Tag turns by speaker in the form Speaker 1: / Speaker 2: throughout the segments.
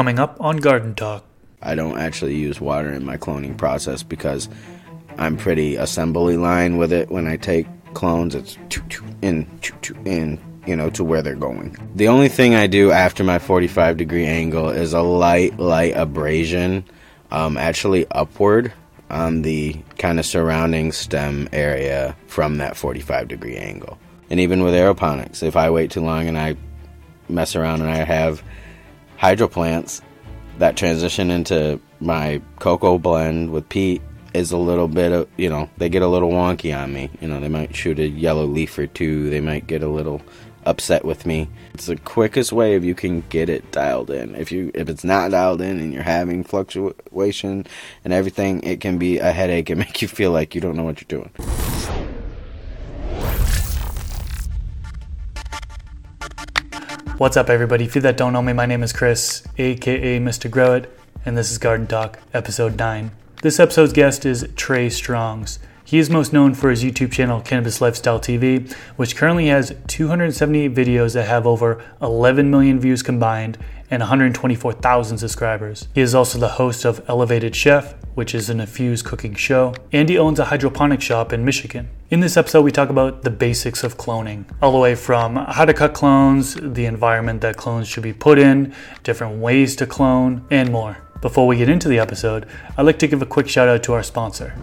Speaker 1: Coming up on Garden Talk.
Speaker 2: I don't actually use water in my cloning process because I'm pretty assembly line with it. When I take clones, it's in, in, you know, to where they're going. The only thing I do after my 45 degree angle is a light, light abrasion, um, actually upward on the kind of surrounding stem area from that 45 degree angle. And even with aeroponics, if I wait too long and I mess around and I have hydroplants that transition into my coco blend with peat is a little bit of you know they get a little wonky on me. You know they might shoot a yellow leaf or two. They might get a little upset with me. It's the quickest way if you can get it dialed in. If you if it's not dialed in and you're having fluctuation and everything it can be a headache and make you feel like you don't know what you're doing
Speaker 1: What's up, everybody? If you that don't know me, my name is Chris, aka Mr. Grow It, and this is Garden Talk, episode 9. This episode's guest is Trey Strongs. He is most known for his YouTube channel, Cannabis Lifestyle TV, which currently has 278 videos that have over 11 million views combined and 124,000 subscribers. He is also the host of Elevated Chef, which is an infused cooking show, and he owns a hydroponic shop in Michigan. In this episode, we talk about the basics of cloning, all the way from how to cut clones, the environment that clones should be put in, different ways to clone, and more. Before we get into the episode, I'd like to give a quick shout out to our sponsor.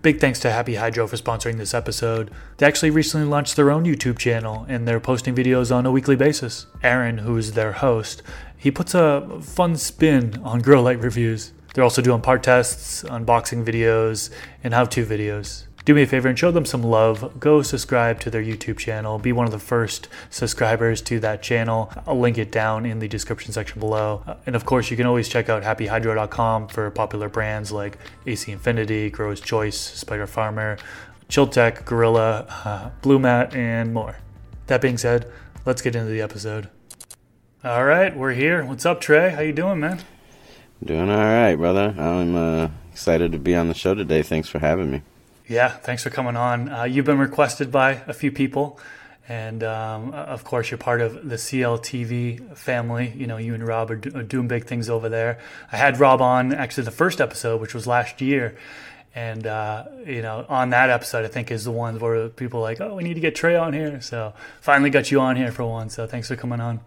Speaker 1: Big thanks to Happy Hydro for sponsoring this episode. They actually recently launched their own YouTube channel and they're posting videos on a weekly basis. Aaron, who's their host, he puts a fun spin on grow light reviews. They're also doing part tests, unboxing videos, and how to videos. Do me a favor and show them some love. Go subscribe to their YouTube channel. Be one of the first subscribers to that channel. I'll link it down in the description section below. Uh, and of course, you can always check out happyhydro.com for popular brands like AC Infinity, Grower's Choice, Spider Farmer, Chiltech, Gorilla, uh, Blue Mat, and more. That being said, let's get into the episode. All right, we're here. What's up, Trey? How you doing, man?
Speaker 2: Doing all right, brother. I'm uh, excited to be on the show today. Thanks for having me.
Speaker 1: Yeah, thanks for coming on. Uh, you've been requested by a few people, and um, of course, you're part of the CLTV family. You know, you and Rob are, do- are doing big things over there. I had Rob on actually the first episode, which was last year. And uh, you know, on that episode, I think is the one where people are like, "Oh, we need to get Trey on here." So finally got you on here for one. So thanks for coming on.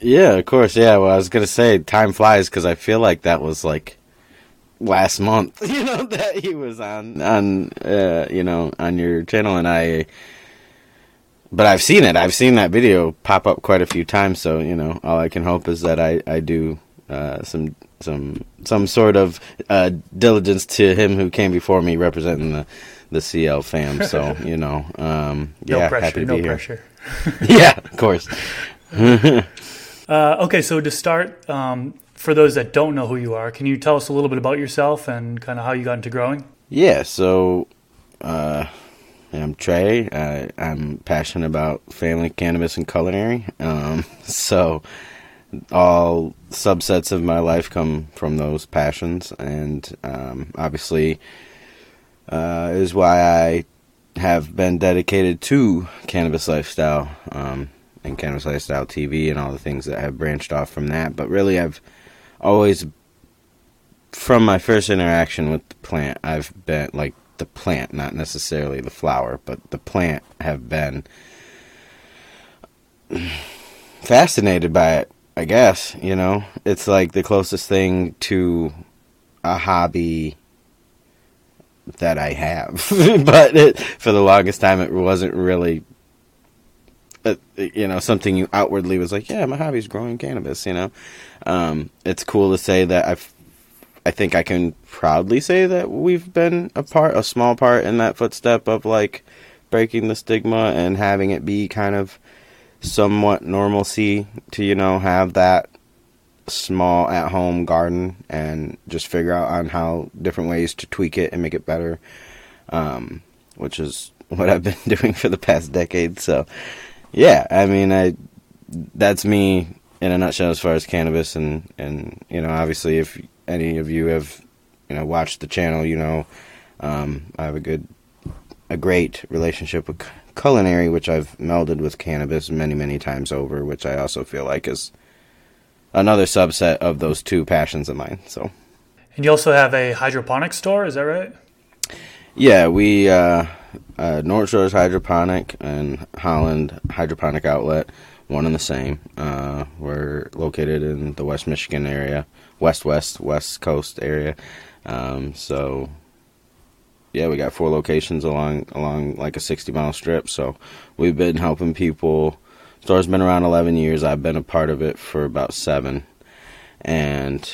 Speaker 2: Yeah, of course. Yeah, well, I was gonna say time flies because I feel like that was like last month. You know that he was on on uh, you know on your channel, and I. But I've seen it. I've seen that video pop up quite a few times. So you know, all I can hope is that I I do uh, some some some sort of uh, diligence to him who came before me, representing the the CL fam. So you know, um,
Speaker 1: no
Speaker 2: yeah,
Speaker 1: pressure,
Speaker 2: happy to
Speaker 1: no
Speaker 2: be here.
Speaker 1: pressure.
Speaker 2: yeah, of course.
Speaker 1: Uh, okay, so to start, um, for those that don't know who you are, can you tell us a little bit about yourself and kind of how you got into growing?
Speaker 2: Yeah, so uh, I'm Trey. I, I'm passionate about family cannabis and culinary. Um, so all subsets of my life come from those passions, and um, obviously uh, is why I have been dedicated to cannabis lifestyle. Um, and Cannabis Lifestyle TV and all the things that have branched off from that. But really, I've always, from my first interaction with the plant, I've been like the plant, not necessarily the flower, but the plant, have been fascinated by it. I guess you know it's like the closest thing to a hobby that I have, but it, for the longest time it wasn't really uh, you know something you outwardly was like yeah my hobby is growing cannabis you know um, it's cool to say that i've i think i can proudly say that we've been a part a small part in that footstep of like breaking the stigma and having it be kind of somewhat normalcy to you know have that small at home garden and just figure out on how different ways to tweak it and make it better um, which is what i've been doing for the past decade. So yeah, I mean, I that's me in a nutshell as far as cannabis and and you know, obviously, if any of you have you know watched the channel, you know, um, I have a good, a great relationship with culinary, which I've melded with cannabis many many times over, which I also feel like is another subset of those two passions of mine. So.
Speaker 1: And you also have a hydroponic store, is that right?
Speaker 2: Yeah, we uh, uh, North Shores Hydroponic and Holland Hydroponic Outlet, one and the same. Uh, we're located in the West Michigan area, West West West Coast area. Um, so yeah, we got four locations along along like a 60 mile strip. So we've been helping people. Store's been around 11 years. I've been a part of it for about seven, and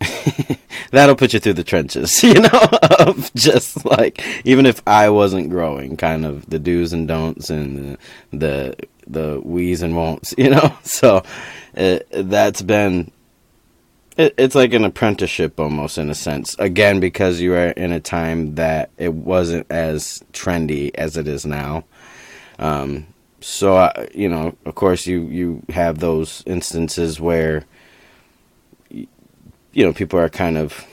Speaker 2: that'll put you through the trenches, you know, of just like even if I wasn't growing, kind of the do's and don'ts and the the, the we's and won'ts, you know. So it, that's been it, it's like an apprenticeship almost in a sense. Again, because you are in a time that it wasn't as trendy as it is now. Um, so I, you know, of course, you you have those instances where you know people are kind of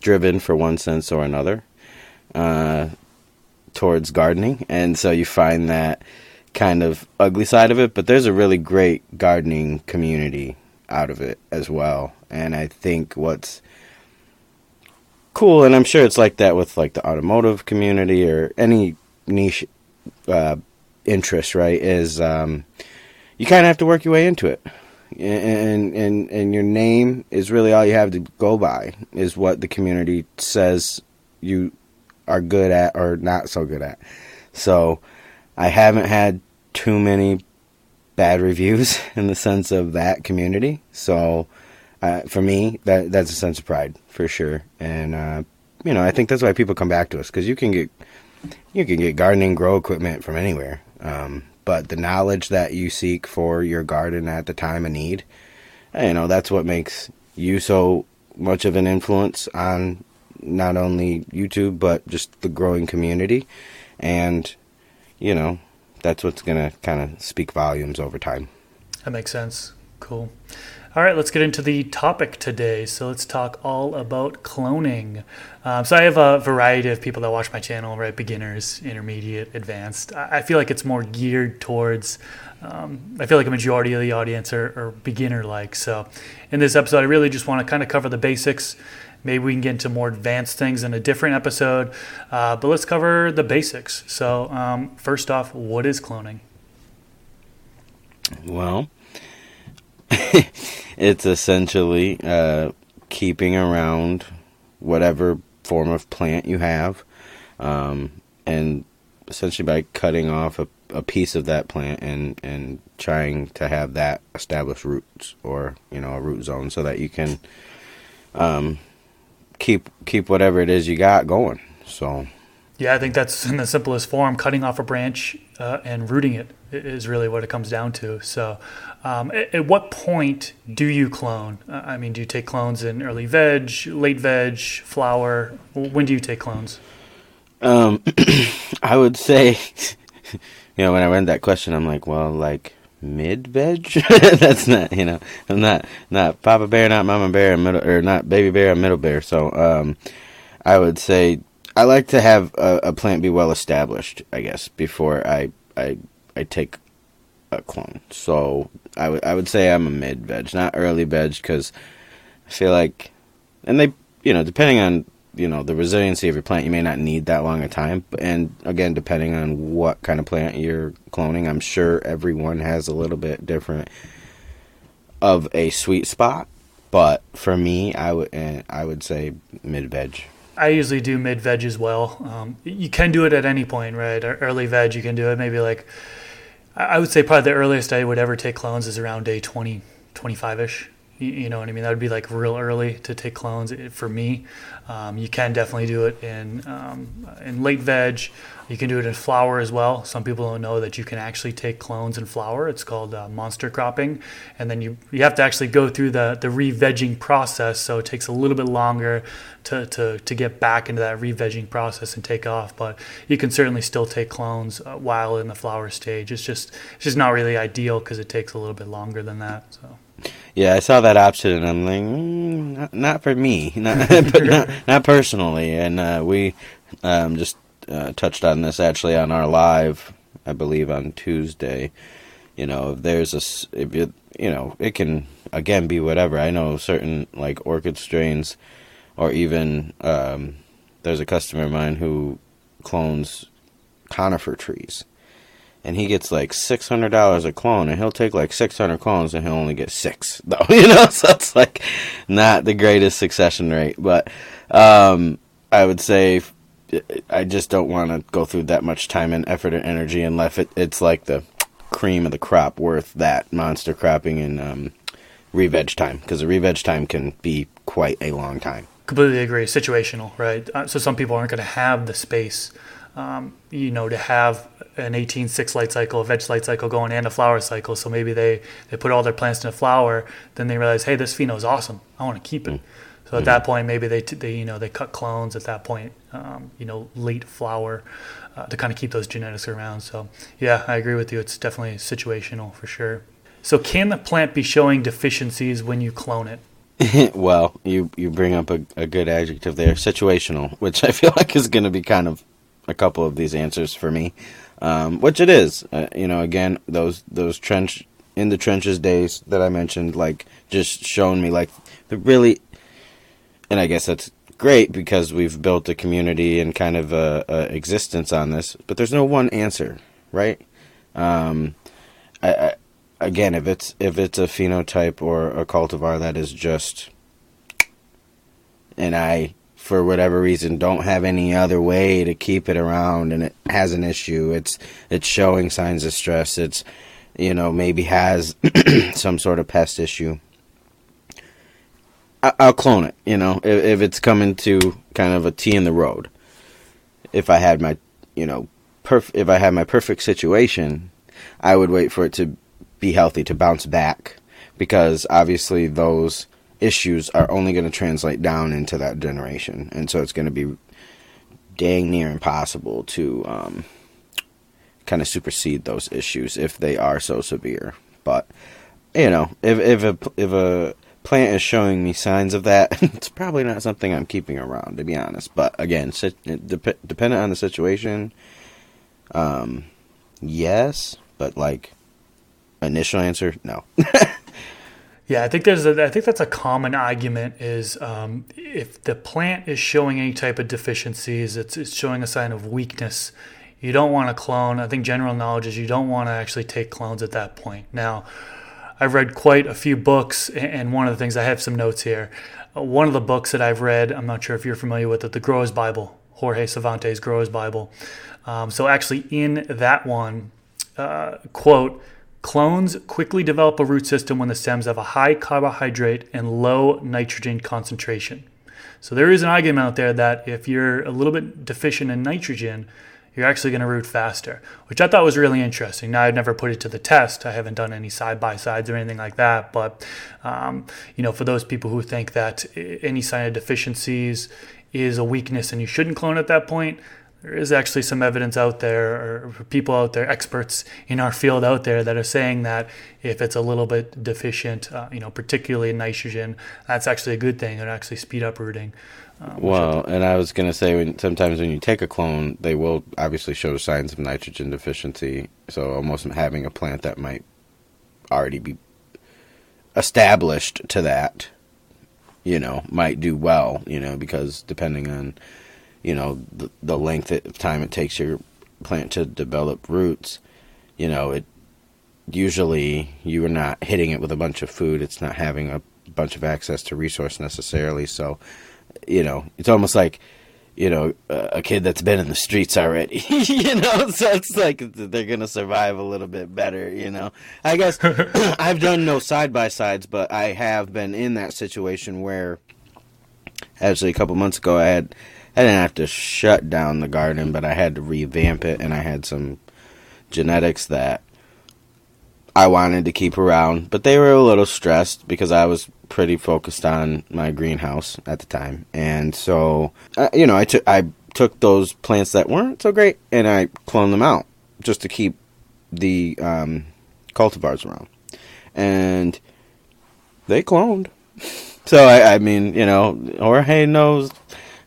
Speaker 2: driven for one sense or another uh, towards gardening, and so you find that kind of ugly side of it. But there's a really great gardening community out of it as well. And I think what's cool, and I'm sure it's like that with like the automotive community or any niche uh, interest, right? Is um, you kind of have to work your way into it, and and and your name is really all you have to go by. Is what the community says you are good at or not so good at. So I haven't had too many bad reviews in the sense of that community. So uh, for me, that that's a sense of pride for sure. And uh, you know, I think that's why people come back to us because you can get you can get gardening grow equipment from anywhere. Um, but the knowledge that you seek for your garden at the time of need, you know, that's what makes you so much of an influence on not only YouTube but just the growing community. And you know, that's what's going to kind of speak volumes over time.
Speaker 1: That makes sense. Cool. All right, let's get into the topic today. So let's talk all about cloning. Um, so I have a variety of people that watch my channel, right? Beginners, intermediate, advanced. I feel like it's more geared towards. Um, I feel like a majority of the audience are, are beginner like. So in this episode, I really just want to kind of cover the basics Maybe we can get into more advanced things in a different episode. Uh, but let's cover the basics. So, um, first off, what is cloning?
Speaker 2: Well, it's essentially uh, keeping around whatever form of plant you have, um, and essentially by cutting off a, a, piece of that plant and and trying to have that establish roots or you know a root zone so that you can um, keep keep whatever it is you got going. So.
Speaker 1: Yeah, I think that's in the simplest form. Cutting off a branch uh, and rooting it is really what it comes down to. So, um, at, at, what point do you clone? Uh, I mean, do you take clones in early veg, late veg, flower? When do you take clones?
Speaker 2: Um, I would say, you know, when I read that question, I'm like, well, like mid veg. That's not you know I'm not not Papa Bear, not Mama Bear, middle or not Baby Bear, Middle Bear. So um, I would say I like to have a, a, plant be well established. I guess before I I I take a clone. So I would I would say I'm a mid veg, not early veg, because I feel like and they you know depending on you know the resiliency of your plant you may not need that long a time. And again depending on what kind of plant you're cloning i'm sure everyone has a little bit different of a sweet spot. But for me i would eh, i would say mid veg
Speaker 1: i usually do mid veg as well. Um, you can do it at any point right? Early veg you can do it maybe like i would say probably the earliest i would ever take clones is around day 20 25ish you know what I mean? That would be like real early to take clones for me. Um, you can definitely do it in um, in late veg. You can do it in flower as well. Some people don't know that you can actually take clones in flower. It's called uh, monster cropping, and then you you have to actually go through the the re-vegging process. So it takes a little bit longer to to to get back into that re-vegging process and take off. But you can certainly still take clones uh, while in the flower stage. It's just it's just not really ideal because it takes a little bit longer than that. So.
Speaker 2: Yeah, I saw that option and I'm like, mm, not, not, for me, not, not, not, personally. And uh, we um, just uh, touched on this actually on our live, I believe on Tuesday. You know, if there's a if you you know it can again be whatever. I know certain like orchid strains, or even um, there's a customer of mine who clones conifer trees and he gets like six hundred dollars a clone, and he'll take like six hundred clones, and he'll only get six though. You know, so it's like not the greatest succession rate, but um, I would say I just don't want to go through that much time and effort and energy unless it, it's like the cream of the crop worth that monster cropping and um, re-veg time because the re-veg time can be quite a long time.
Speaker 1: Completely agree. Situational, right? Uh, so some people aren't going to have the space um, you know, to have an 18 six light cycle, a veg light cycle going and a flower cycle. So maybe they, they put all their plants in a flower, then they realize, hey, this pheno is awesome. I want to keep it. So at that point, maybe they, they you know they cut clones at that point, um, you know, late flower uh, to kind of keep those genetics around. So yeah, I agree with you. It's definitely situational for sure. So can the plant be showing deficiencies when you clone
Speaker 2: it? well, you you bring up a, a good adjective there, situational, which I feel like is going to be kind of a couple of these answers for me, um, which it is. Uh, you know, again, those those trench in the trenches days that I mentioned, like just showing me like the really, and I guess that's great because we've built a community and kind of a, a existence on this. But there's no one answer, right? Um, I, I, again, if it's if it's a phenotype or a cultivar that is just, and I for whatever reason don't have any other way to keep it around and it has an issue. It's it's showing signs of stress. It's you know maybe has some sort of pest issue. I, will clone it you know if, if it's coming to kind of a T in the road. If i had my you know perf- if i had my perfect situation i would wait for it to be healthy to bounce back. Because obviously those issues are only going to translate down into that generation, and so it's going to be dang near impossible to um, kind of supersede those issues if they are so severe. But you know, if if a if a plant is showing me signs of that, it's probably not something I'm keeping around, to be honest. But again, dep- dependent on the situation, um, yes, but like initial answer, no.
Speaker 1: Yeah, I think there's a, I think that's a common argument is um, if the plant is showing any type of deficiencies, it's, it's showing a sign of weakness. You don't want to clone. I think general knowledge is you don't want to actually take clones at that point. Now, I've read quite a few books, and one of the things I have some notes here. Uh, one of the books that I've read, I'm not sure if you're familiar with it, the Grower's Bible, Jorge Cervantes' Grower's Bible. Um, so actually, in that one, uh, quote Clones quickly develop a root system when the stems have a high carbohydrate and low nitrogen concentration. So there is an argument out there that if you're a little bit deficient in nitrogen, you're actually going to root faster, which I thought was really interesting. Now, I've never put it to the test. I haven't done any side by sides or anything like that. But, um, you know, for those people who think that any sign of deficiencies is a weakness and you shouldn't clone at that point, there is actually some evidence out there, or people out there, experts in our field out there, that are saying that if it's a little bit deficient, uh, you know, particularly in nitrogen, that's actually a good thing. It actually speed up rooting.
Speaker 2: Um, well, and I was going to say, when, sometimes when you take a clone, they will obviously show signs of nitrogen deficiency. So almost having a plant that might already be established to that, you know, might do well, you know, because depending on you know the, the length of time it takes your plant to develop roots you know it usually you are not hitting it with a bunch of food. It's not having a bunch of access to resource necessarily. So you know it's almost like you know a kid that's been in the streets already you know so it's like they're gonna survive a little bit better you know. I guess i've done no side by sides but i have been in that situation where actually a couple months ago i had I didn't have to shut down the garden, but I had to revamp it, and I had some genetics that I wanted to keep around, but they were a little stressed because I was pretty focused on my greenhouse at the time, and so uh, you know I took I took those plants that weren't so great and I cloned them out just to keep the um, cultivars around, and they cloned. So I, I mean, you know, Jorge knows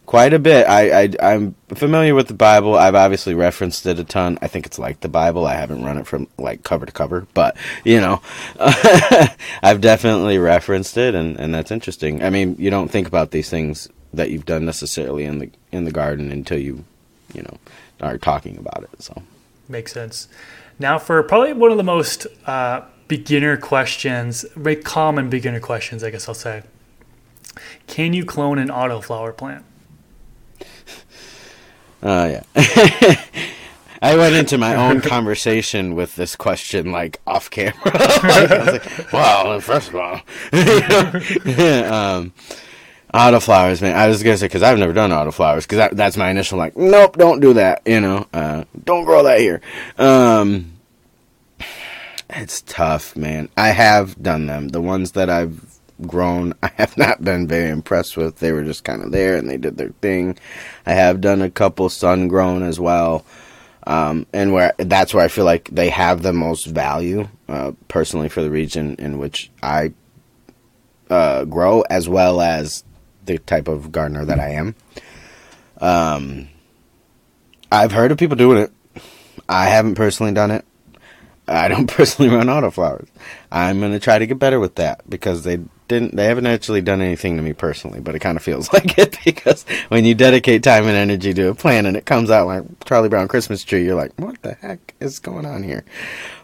Speaker 2: quite a bit. I, I I'm familiar with the Bible. I've obviously referenced it a ton. I think it's like the Bible. I haven't run it from like cover to cover, but you know, I've definitely referenced it, and and that's interesting. I mean, you don't think about these things that you've done necessarily in the in the garden until you, you know, are talking about it. So
Speaker 1: makes sense. Now, for probably one of the most uh, beginner questions, very common beginner questions, I guess I'll say. Can you clone an autoflower plant?
Speaker 2: Uh, yeah. I went into my own conversation with this question like off camera. like, I was like, "Wow, first of all, um, autoflowers, man. I was gonna say because I've never done autoflowers because that, that's my initial like, nope, don't do that. You know, uh, don't grow that here. Um, it's tough, man. I have done them. The ones that I've grown, I have not been very impressed with. They were just kind of there and they did their thing. I have done a couple sun grown as well. Um, and where that's where I feel like they have the most value, uh, personally for the region in which I uh, grow, as well as the type of gardener that I am. Um, I've heard of people doing it. I haven't personally done it. I don't personally run autoflowers. I'm gonna try to get better with that because they didn't they haven't actually done anything to me personally, but it kind of feels like it because when you dedicate time and energy to a plant and it comes out like Charlie Brown Christmas tree, you're like, what the heck is going on here?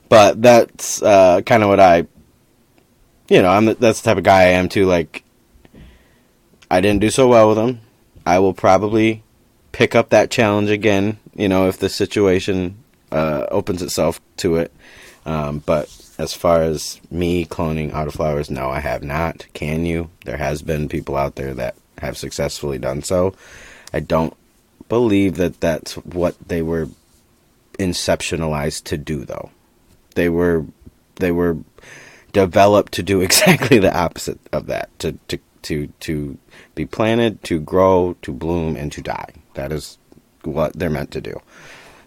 Speaker 2: But that's uh, kind of what I, you know, I'm the, that's the type of guy I am too. Like, I didn't do so well with them. I will probably pick up that challenge again. You know, if the situation uh, opens itself to it. Um, but as far as me cloning autoflowers, no, I have not. Can you? There has been people out there that have successfully done so. I don't believe that that's what they were inceptionalized to do though. They were they were developed to do exactly the opposite of that. To to to to be planted, to grow, to bloom and to die. That is what they're meant to do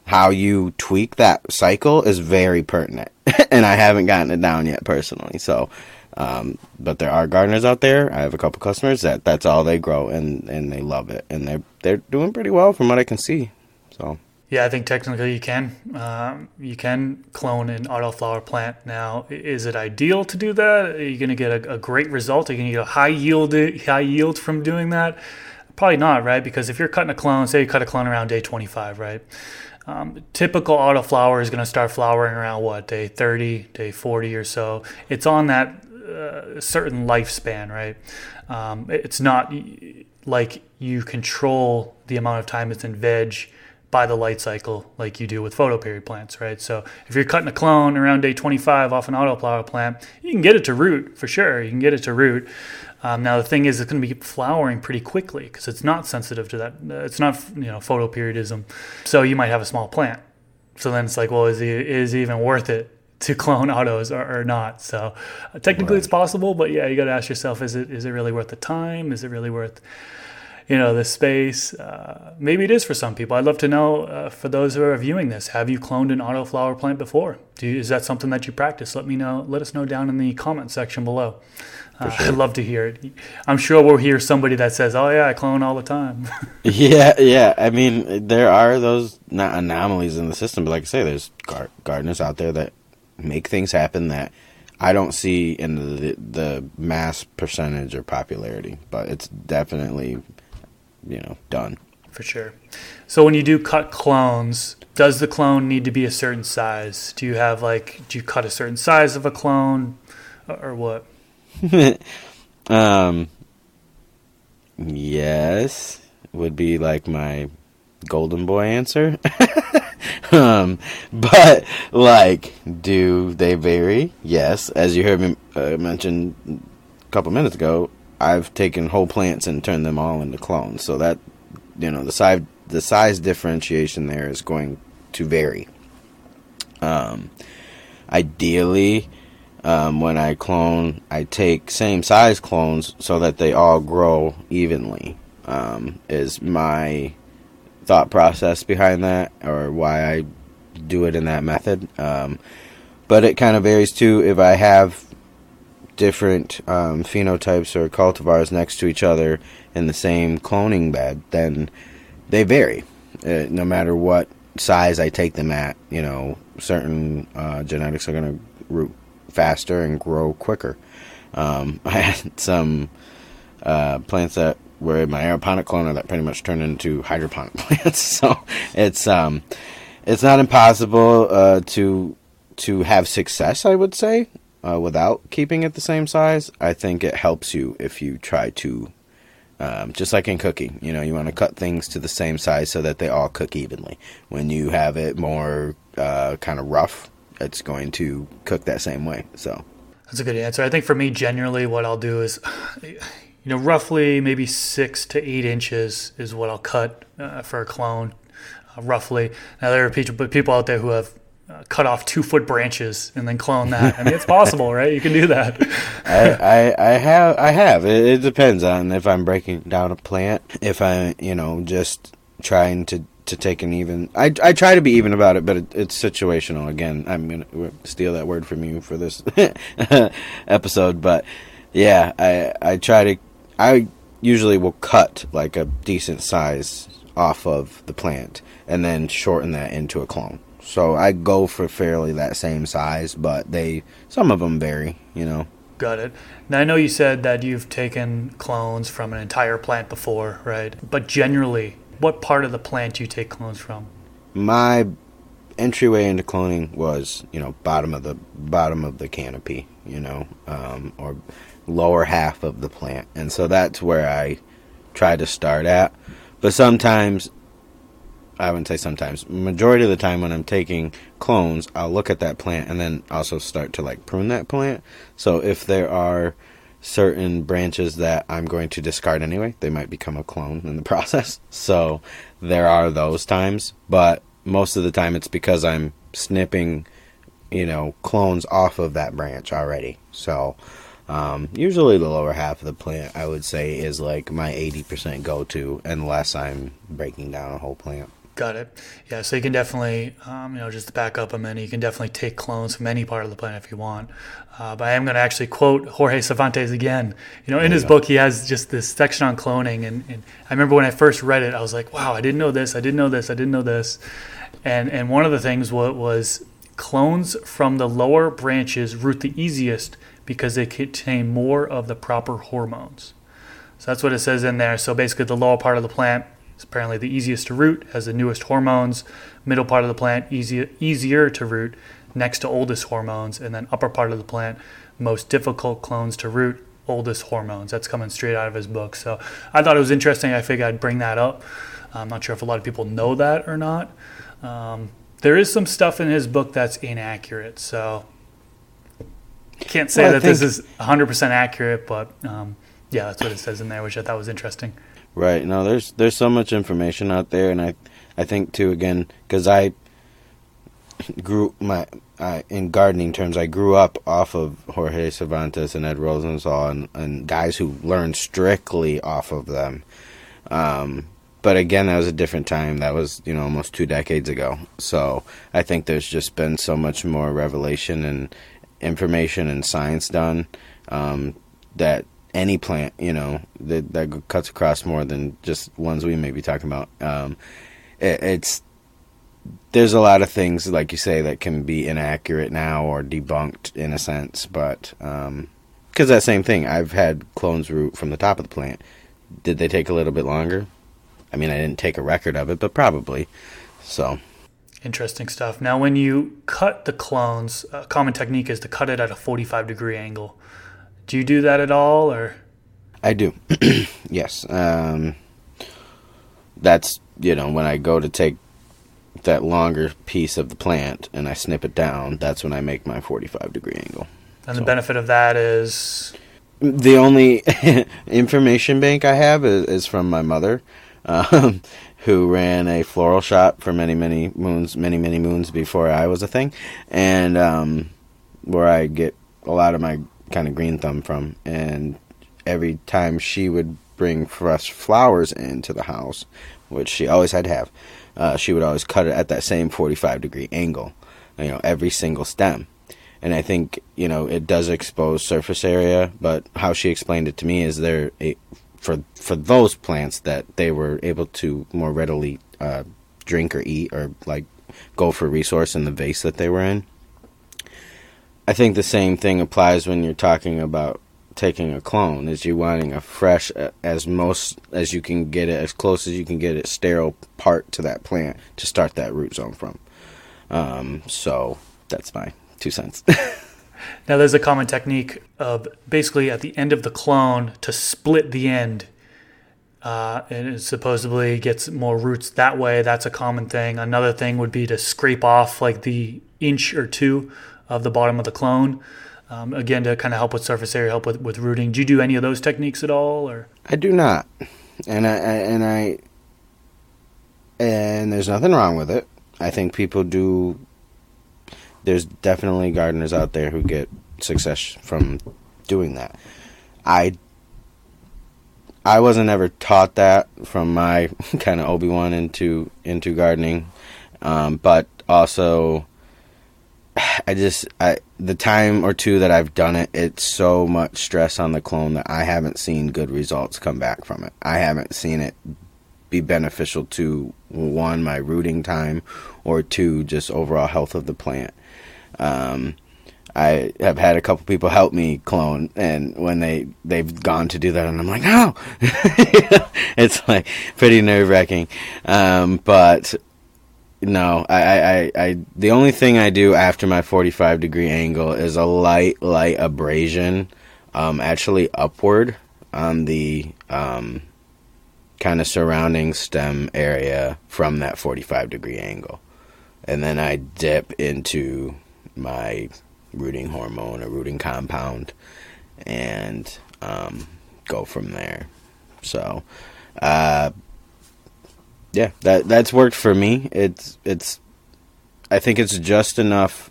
Speaker 2: how you tweak that cycle is very pertinent, and I haven't gotten it down yet personally. So, um, but there are gardeners out there. I have a couple customers that that's all they grow, and and they love it, and they're they're doing pretty well from what I can see. So.
Speaker 1: Yeah, I think technically you can. Um, you can clone an autoflower plant. Now, is it ideal to do that? Are you going to get a, a, great result? Are you going to get a high yield, high yield from doing that? Probably not, right? Because if you're cutting a clone, say you cut a clone around day 25, right? Um, typical autoflower is going to start flowering around what day 30, day 40 or so. It's on that uh, certain lifespan, right? Um, it's not like you control the amount of time it's in veg by the light cycle like you do with photoperiod plants, right? So if you're cutting a clone around day 25 off an autoflower plant, you can get it to root for sure. You can get it to root. Um, now the thing is, it's going to be flowering pretty quickly because it's not sensitive to that. Uh, it's not you know photoperiodism, so you might have a small plant. So then it's like, well, is it, is it even worth it to clone autos or, or not? So uh, technically, right. it's possible, but yeah, you got to ask yourself: is it is it really worth the time? Is it really worth you know the space uh, maybe it is for some people i'd love to know uh, for those who are viewing this have you cloned an autoflower plant before you, is that something that you practice let me know let us know down in the comment section below uh, sure. I'd love to hear it. I'm sure we'll hear somebody that says, "Oh yeah, I clone all the time."
Speaker 2: yeah, yeah. I mean, there are those not anomalies in the system, but like I say, there's gar- gardeners out there that make things happen that I don't see in the the mass percentage or popularity, but it's definitely you know done
Speaker 1: for sure. So when you do cut clones, does the clone need to be a certain size? Do you have like do you cut a certain size of a clone, or what?
Speaker 2: um, yes, would be like my golden boy answer. um, but like, do they vary? Yes, as you heard me uh, mention a couple minutes ago, I've taken whole plants and turned them all into clones. So that you know the size the size differentiation there is going to vary. Um, ideally, um, when I clone, I take same size clones so that they all grow evenly. Um, is my thought process behind that, or why I do it in that method. Um, but it kind of varies too. If I have different um, phenotypes or cultivars next to each other in the same cloning bed, then they vary. Uh, no matter what size I take them at, you know, certain uh, genetics are going to root faster and grow quicker. Um, I had some uh, plants that were in my aeroponic cloner that pretty much turned into hydroponic plants. so it's um, it's not impossible uh, to to have success. I would say uh, without keeping it the same size. I think it helps you if you try to, um, just like in cooking, you know, you want to cut things to the same size so that they all cook evenly. When you have it more uh, kind of rough, it's going to cook that same way. So
Speaker 1: that's a good answer. I think for me, generally, what I'll do is, you know, roughly maybe six to eight inches is what I'll cut uh, for a clone. Uh, roughly. Now there are people, people out there who have uh, cut off two foot branches and then clone that. I mean, it's possible, right? You can do that.
Speaker 2: I, I, I have, I have. It, it, depends on if I'm breaking down a plant. If I, you know, just trying to to take an even. I, I try to be even about it, but it, it's situational. Again, I'm gonna steal that word from you for this episode, but yeah, I I try to. I usually will cut like a decent size off of the plant and then shorten that into a clone. So I go for fairly that same size, but they some of them vary, you know.
Speaker 1: Got it. Now I know you said that you've taken clones from an entire plant before, right? But generally, what part of the plant do you take clones from?
Speaker 2: My entryway into cloning was, you know, bottom of the bottom of the canopy, you know, um, or lower half of the plant, and so that's where I try to start at. But sometimes I wouldn't say sometimes. Majority of the time when I'm taking clones, I'll look at that plant and then also start to like prune that plant. So if there are certain branches that I'm going to discard anyway, they might become a clone in the process. So there are those times, but most of the time it's because I'm snipping, you know, clones off of that branch already. So um, usually the lower half of the plant, I would say, is like my 80% go to, unless I'm breaking down a whole plant.
Speaker 1: Got it. Yeah, so you can definitely, um, you know, just to back up a minute, you can definitely take clones from any part of the planet if you want. Uh, but I am going to actually quote Jorge Cervantes again. You know, in his book, he has just this section on cloning, and, and I remember when I first read it, I was like, wow, I didn't know this, I didn't know this, I didn't know this, and and one of the things was, was clones from the lower branches root the easiest because they contain more of the proper hormones. So that's what it says in there. So basically, the lower part of the plant it's apparently the easiest to root, has the newest hormones. Middle part of the plant easier easier to root, next to oldest hormones, and then upper part of the plant most difficult clones to root, oldest hormones. That's coming straight out of his book. So I thought it was interesting. I figured I'd bring that up. I'm not sure if a lot of people know that or not. Um, there is some stuff in his book that's inaccurate. So can't say well, that this is 100% accurate, but um, yeah, that's what it says in there, which I thought was interesting.
Speaker 2: Right. No, there's there's so much information out there, and I I think too again because I grew my uh, in gardening terms I grew up off of Jorge Cervantes and Ed Rosenthal and, and guys who learned strictly off of them. Um, but again, that was a different time. That was you know almost two decades ago. So I think there's just been so much more revelation and information and science done um, that any plant, you know, that that cuts across more than just ones we may be talking about. Um, it, it's there's a lot of things, like you say, that can be inaccurate now or debunked in a sense, but because um, that same thing, I've had clones root from the top of the plant. Did they take a little bit longer? I mean, I didn't take a record of it, but probably. So.
Speaker 1: Interesting stuff. Now, when you cut the clones, a common technique is to cut it at a 45 degree angle. Do you do that at all, or?
Speaker 2: I do. yes. Um, that's you know when I go to take that longer piece of the plant and I snip it down. That's when I make my forty-five degree angle.
Speaker 1: And so. the benefit of that is.
Speaker 2: The only information bank I have is, is from my mother, um, who ran a floral shop for many, many moons, many, many moons before I was a thing, and um, where I get a lot of my kind of green thumb from. And every time she would bring fresh flowers into the house, which she always had to have, uh, she would always cut it at that same 45 degree angle, you know, every single stem. and I think you know it does expose surface area. But how she explained it to me is there a, for for those plants that they were able to more readily uh, drink or eat or like go for resource in the vase that they were in. I think the same thing applies when you're talking about taking a clone is you wanting a fresh as most as you can get it as close as you can get it sterile part to that plant to start that root zone from. Um, so that's my two cents.
Speaker 1: Now there's a common technique of basically at the end of the clone to split the end uh, and it supposedly gets more roots that way. That's a common thing. Another thing would be to scrape off like the inch or two of the bottom of the clone um, again to kind of help with surface area, help with, with rooting. Do you do any of those techniques at all, or?
Speaker 2: I do not, and I, I and I and there's nothing wrong with it. I think people do. There's definitely gardeners out there who get success from doing that. I I wasn't ever taught that from my kind of Obi Wan into into gardening, um, but also I just I the time or two that I've done it, it's so much stress on the clone that I haven't seen good results come back from it. I haven't seen it be beneficial to one my rooting time or two just overall health of the plant. Um, I have had a couple people help me clone, and when they they've gone to do that, and I'm like, no, it's like pretty nerve wracking. Um, but no, I, I, I, the only thing I do after my 45 degree angle is a light, light abrasion, um, actually upward on the, um, kind of surrounding stem area from that 45 degree angle. And then I dip into my rooting hormone or rooting compound and, um, go from there. So, uh, yeah, that that's worked for me. It's it's I think it's just enough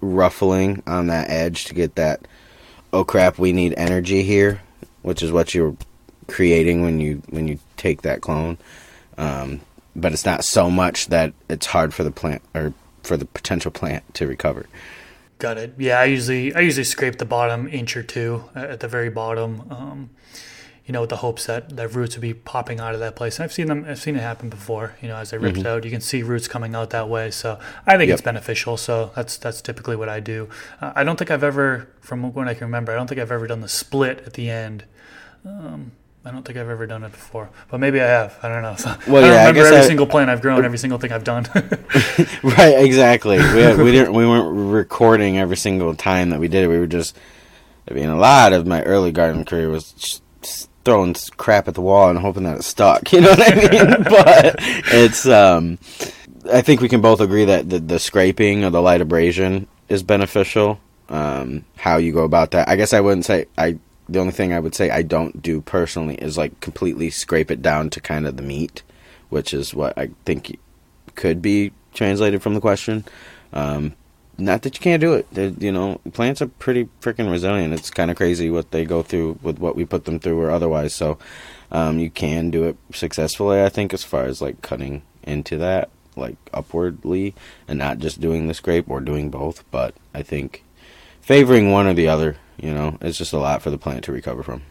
Speaker 2: ruffling on that edge to get that oh crap, we need energy here, which is what you're creating when you when you take that clone. Um, but it's not so much that it's hard for the plant or for the potential plant to recover.
Speaker 1: Got it. Yeah, I usually I usually scrape the bottom inch or two at the very bottom. Um, you know, with the hopes that, that roots would be popping out of that place. And I've seen them, I've seen it happen before. You know, as they ripped mm-hmm. out, you can see roots coming out that way. So I think yep. it's beneficial. So that's that's typically what I do. Uh, I don't think I've ever, from what I can remember, I don't think I've ever done the split at the end. Um, I don't think I've ever done it before, but maybe I have. I don't know. So well, I yeah, remember I every I, single plant I've grown, every single thing I've done.
Speaker 2: right, exactly. We had, we didn't we weren't recording every single time that we did it. We were just. I mean, a lot of my early garden career was just throwing crap at the wall and hoping that it stuck. You know what I mean? but it's um, I think we can both agree that the, the scraping or the light abrasion is beneficial. Um, how you go about that? I guess I wouldn't say I. The only thing I would say I don't do personally is like completely scrape it down to kind of the meat, which is what I think could be translated from the question. Um, not that you can't do it. They're, you know, plants are pretty freaking resilient. It's kind of crazy what they go through with what we put them through or otherwise. So, um, you can do it successfully. I think as far as like cutting into that, like upwardly, and not just doing the scrape or doing both. But I think favoring one or the other, you know, is just a lot for the plant to recover from.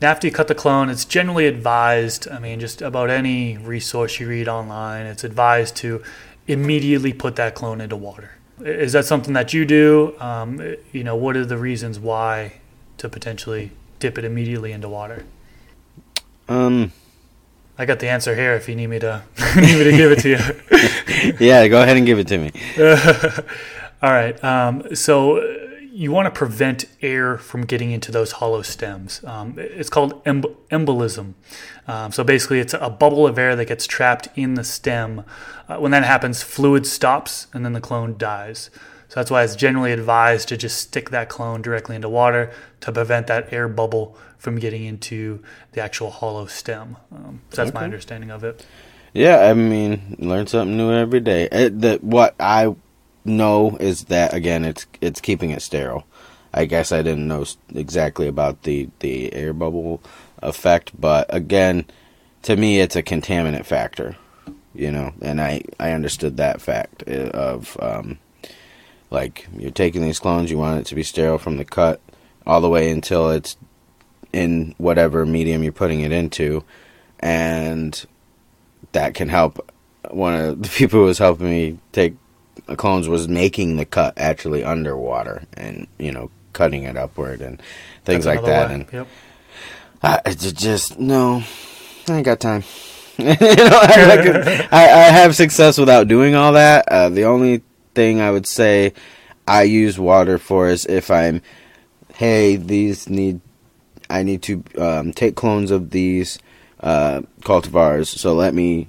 Speaker 1: Now, after you cut the clone, it's generally advised. I mean, just about any resource you read online, it's advised to immediately put that clone into water is that something that you do? Um, you know, what are the reasons why to potentially dip it immediately into water?
Speaker 2: Um,
Speaker 1: I got the answer here. If you need me to need me to give it to
Speaker 2: you. yeah, go ahead and give it to me.
Speaker 1: All right. Um, so you want to prevent air from getting into those hollow stems. Um, it's called embolism. Um, so basically, it's a bubble of air that gets trapped in the stem. Uh, when that happens, fluid stops and then the clone dies. So that's why it's generally advised to just stick that clone directly into water to prevent that air bubble from getting into the actual hollow stem. Um, so that's okay. my understanding of it.
Speaker 2: Yeah, I mean, learn something new every day. It, the, what I know is that again, it's it's keeping it sterile. I guess I didn't know exactly about the the air bubble effect, but again, to me, it's a contaminant factor. You know, and I I understood that fact uh, of um, Like you're taking these clones, you want it to be sterile from the cut all the way until it's in whatever medium you're putting it into, and that can help. One of the people who was helping me take clones was making the cut actually underwater and you know cutting it upward and things
Speaker 1: That's
Speaker 2: like that.
Speaker 1: way.
Speaker 2: And
Speaker 1: Yep.
Speaker 2: I it's just no, I ain't got time. you know, I, I, I have success without doing all that. Uh, the only thing I would say I use water for is if I'm, hey, these need, I need to um, take clones of these uh, cultivars, so let me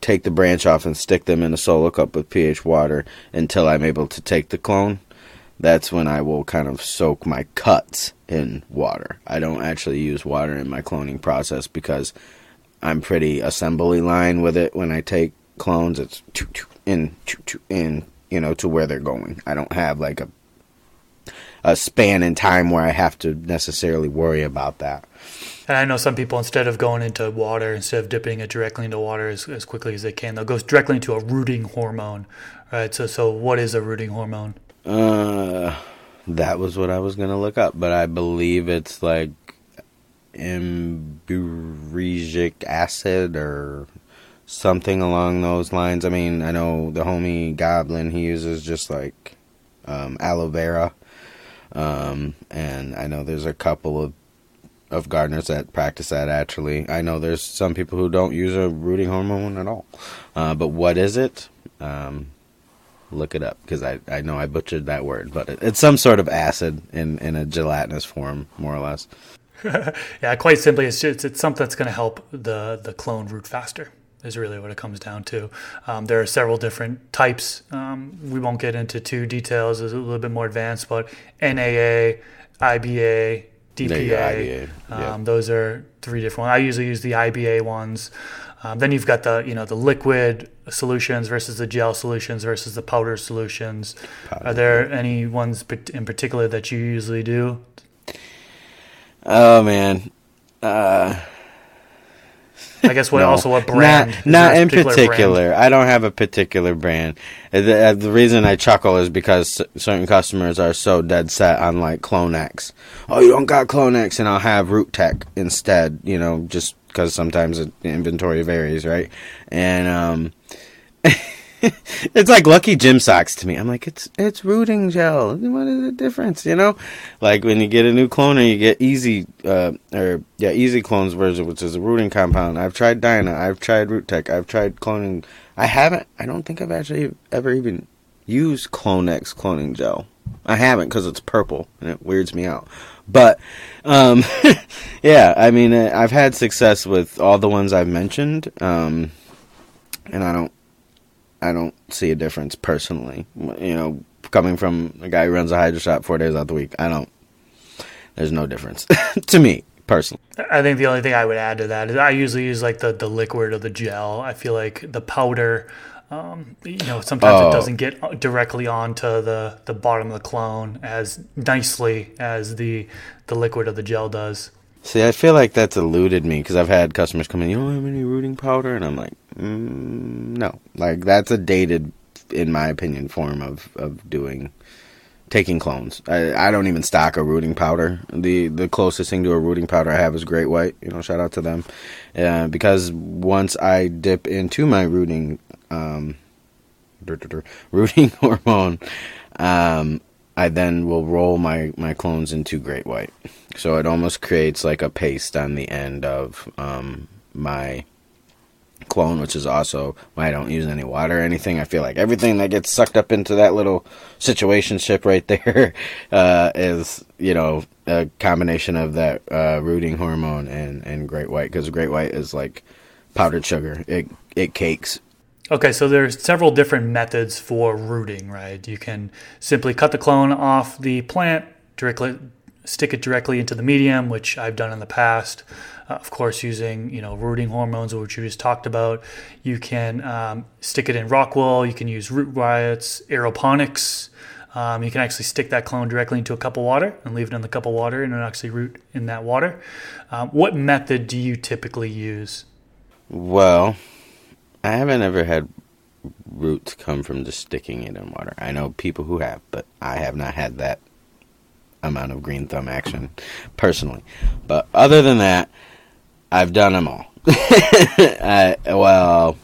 Speaker 2: take the branch off and stick them in a solo cup with pH water until I'm able to take the clone. That's when I will kind of soak my cuts in water. I don't actually use water in my cloning process because I'm pretty assembly line with it. When I take clones, it's in, in, you know, to where they're going. I don't have like a a span in time where I have to necessarily worry about that.
Speaker 1: And I know some people, instead of going into water, instead of dipping it directly into water as, as quickly as they can, they'll go directly into a rooting hormone. Right. So, so what is a rooting hormone?
Speaker 2: Uh, that was what I was gonna look up, but I believe it's like emburigic acid or something along those lines. I mean, I know the homie Goblin he uses just like um, aloe vera, um, and I know there's a couple of of gardeners that practice that. Actually, I know there's some people who don't use a rooting hormone at all. Uh, but what is it? Um, look it up because I, I know I butchered that word, but it, it's some sort of acid in, in a gelatinous form, more or less.
Speaker 1: Yeah, quite simply, it's just, it's something that's going to help the the clone root faster. Is really what it comes down to. Um, there are several different types. Um, we won't get into too details. It's a little bit more advanced, but NAA, IBA, DPA.
Speaker 2: IBA, yeah.
Speaker 1: Um, those are three different ones. I usually use the IBA ones. Um, then you've got the you know the liquid solutions versus the gel solutions versus the powder solutions. Are there any ones in particular that you usually do?
Speaker 2: Oh man, uh,
Speaker 1: I guess what
Speaker 2: no.
Speaker 1: also what brand?
Speaker 2: Not, not
Speaker 1: there a
Speaker 2: in
Speaker 1: brand?
Speaker 2: particular. I don't have a particular brand. Uh, The, uh, the reason I chuckle is because certain customers are so dead set on like Clonex. Oh, you don't got Clonex, and I'll have Rootech instead. You know, just because sometimes it, the inventory varies, right? And um, it's like lucky gym socks to me. I'm like, it's it's rooting gel. What is the difference? You know, like when you get a new cloner, you get easy uh, or yeah, EZ-Clone's version, which is a rooting compound. I've tried Dyna, I've tried Rootech, I've tried cloning. I haven't. I don't think I've actually ever even used Clonex cloning gel. I haven't because it's purple and it weirds me out. But um, yeah, I mean, uh, I've had success with all the ones I've mentioned, um, and I don't. I don't see a difference personally. You know, coming from a guy who runs a hydro shop four days out of the week, I don't. There's no difference to me personally.
Speaker 1: I think the only thing I would add to that is I usually use like the, the liquid or the gel. I feel like the powder, um, you know, sometimes
Speaker 2: Oh.
Speaker 1: it doesn't get directly onto the, the bottom of the clone as nicely as the the liquid or the gel does.
Speaker 2: See, I feel like that's eluded me because I've had customers come in. You don't have any rooting powder, and I'm like, mm, no. Like that's a dated, in my opinion, form of of doing taking clones. I, I don't even stock a rooting powder. The the closest thing to a rooting powder I have is Great White. You know, shout out to them, uh, because once I dip into my rooting, um, rooting hormone, um, I then will roll my my clones into Great White. So it almost creates like a paste on the end of um, my clone, which is also why I don't use any water or anything. I feel like everything that gets sucked up into that little situation ship right there uh, is, you know, a combination of that uh, rooting hormone and, and Great White because Great White is like powdered sugar. It it cakes.
Speaker 1: Okay, so there's several different methods for rooting, right? You can simply cut the clone off the plant, directly stick it directly into the medium, which I've done in the past. Uh, of course, using you know rooting hormones, which you just talked about. You can um, stick it in rock wool. You can use root riots, aeroponics. Um, you can actually stick that clone directly into a cup of water and leave it in the cup of water, and it'll actually root in that water. Um, what method do you typically use?
Speaker 2: Well, I haven't ever had roots come from just sticking it in water. I know people who have, but I have not had that amount of green thumb action personally. But other than that, I've done them all. I, well,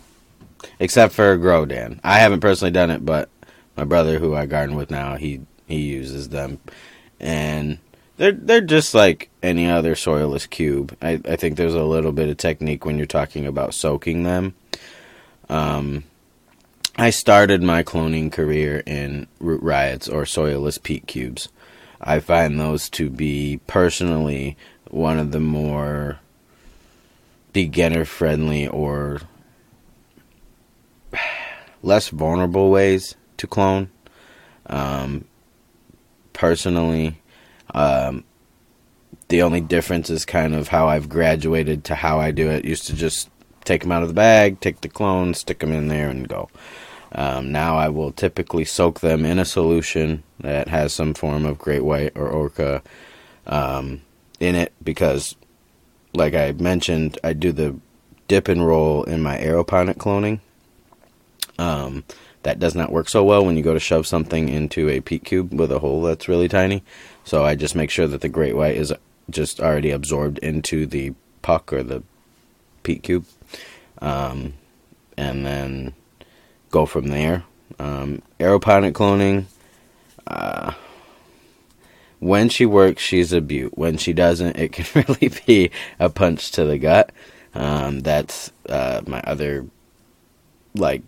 Speaker 2: except for Grodan. I haven't personally done it, but my brother, who I garden with now, he he uses them, and they're they're just like any other soilless cube. I, I think there's a little bit of technique when you're talking about soaking them. Um, I started my cloning career in root riots or soilless peat cubes. I find those to be personally one of the more beginner friendly or less vulnerable ways to clone. Um, personally, um, the only difference is kind of how I've graduated to how I do it. Used to just take them out of the bag, take the clone, stick them in there, and go. Um, now I will typically soak them in a solution that has some form of great white or orca um, in it because, like I mentioned, I do the dip and roll in my aeroponic cloning. Um, that does not work so well when you go to shove something into a peat cube with a hole that's really tiny. So I just make sure that the great white is just already absorbed into the puck or the peat cube. Um, and then go from there. Um, aeroponic cloning. Uh, when she works, she's a beaut. When she doesn't, it can really be a punch to the gut. Um, that's uh, my other like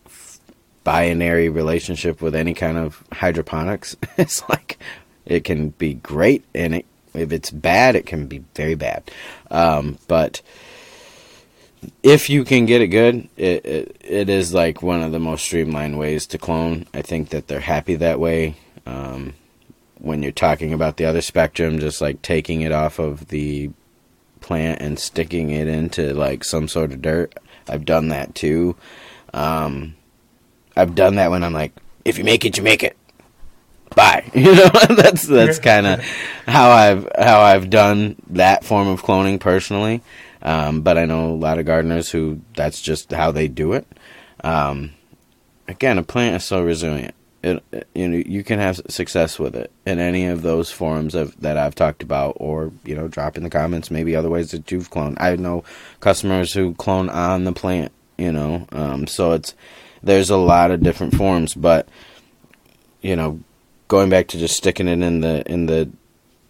Speaker 2: binary relationship with any kind of hydroponics. it's like it can be great, and it, if it's bad, it can be very bad. Um, but if you can get it good, it, it, it is like one of the most streamlined ways to clone. I think that they're happy that way. Um, when you're talking about the other spectrum, just like taking it off of the plant and sticking it into like some sort of dirt, I've done that too. Um, I've done that when I'm like, if you make it, you make it. Bye. You know, that's that's kind of how I've how I've done that form of cloning personally. Um, but I know a lot of gardeners who that's just how they do it. Um, again, a plant is so resilient. It, you know you can have success with it in any of those forms of that I've talked about, or you know, drop in the comments maybe other ways that you've cloned. I know customers who clone on the plant. You know, um, so it's there's a lot of different forms, but you know, going back to just sticking it in the in the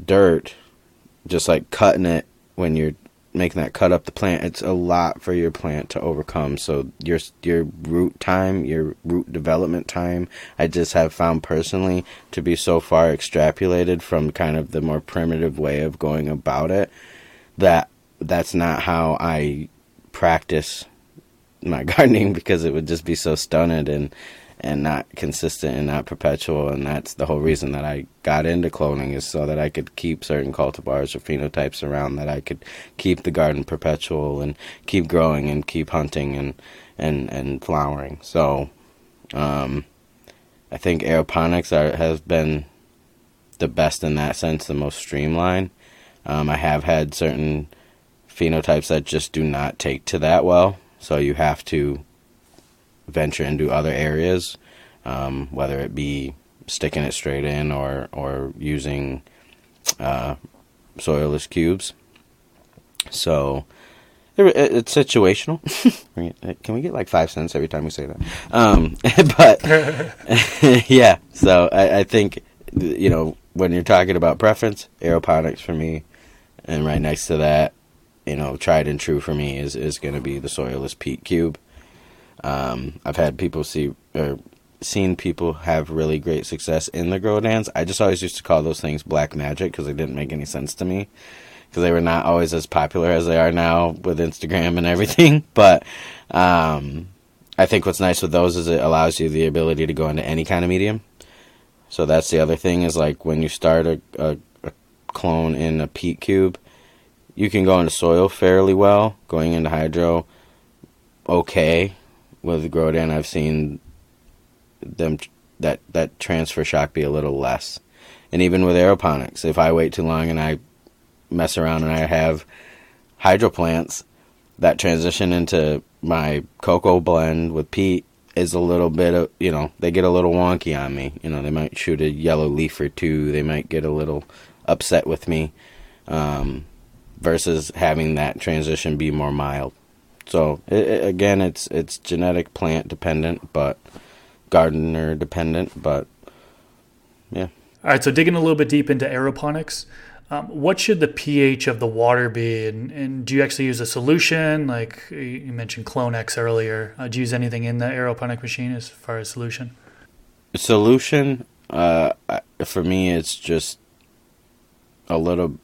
Speaker 2: dirt, just like cutting it when you're making that cut up the plant, it's a lot for your plant to overcome. So your your root time, your root development time, I just have found personally to be so far extrapolated from kind of the more primitive way of going about it that that's not how I practice my gardening because it would just be so stunted and and not consistent and not perpetual. And that's the whole reason that I got into cloning is so that I could keep certain cultivars or phenotypes around, that I could keep the garden perpetual and keep growing and keep hunting and and and flowering. So, um, I think aeroponics are has been the best in that sense, the most streamlined. Um, I have had certain phenotypes that just do not take to that well, so you have to venture into other areas, um, whether it be sticking it straight in or or using uh, soilless cubes. So it's situational. Can we get like five cents every time we say that? Um, but yeah, so I, I, think you know when you're talking about preference, aeroponics for me, and right next to that, you know, tried and true for me is is going to be the soilless peat cube. Um, I've had people see or seen people have really great success in the Grodans. I just always used to call those things black magic because they didn't make any sense to me because they were not always as popular as they are now with Instagram and everything. But um, I think what's nice with those is it allows you the ability to go into any kind of medium. So that's the other thing is like when you start a, a, a clone in a peat cube, you can go into soil fairly well. Going into hydro, okay with Grodan, I've seen them that that transfer shock be a little less. And even with aeroponics, if I wait too long and I mess around and I have hydro plants, that transition into my cocoa blend with peat is a little bit of you know they get a little wonky on me. You know they might shoot a yellow leaf or two. They might get a little upset with me. Um, versus having that transition be more mild. So it, again, it's it's genetic plant dependent, but gardener dependent. But yeah.
Speaker 1: All right. So digging a little bit deep into aeroponics, um, what should the pH of the water be? And, and do you actually use a solution? Like you mentioned Clonex earlier. Uh, do you use anything in the aeroponic machine as far as solution?
Speaker 2: Solution, uh, for me, it's just a little,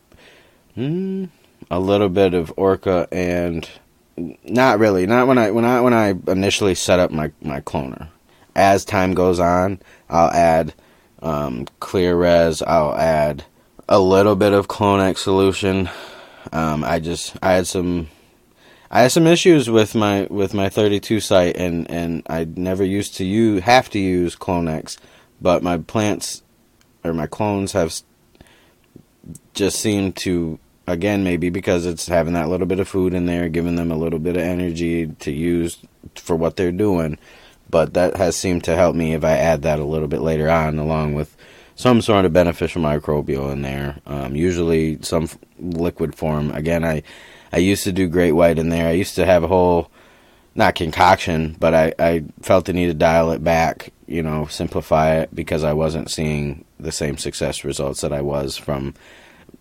Speaker 2: mm, a little bit of Orca and not really. Not when I when I when I initially set up my my cloner. As time goes on, I'll add um, clear res. I'll add a little bit of Clonex solution. Um, I just I had some I had some issues with my with my 32 site and and I never used to use have to use Clonex, but my plants or my clones have just seemed to again maybe because it's having that little bit of food in there, giving them a little bit of energy to use for what they're doing. But that has seemed to help me if I add that a little bit later on, along with some sort of beneficial microbial in there. Um, usually some liquid form. Again, I I used to do great white in there. I used to have a whole not concoction, but I, I felt the need to dial it back, you know, simplify it because I wasn't seeing the same success results that I was from,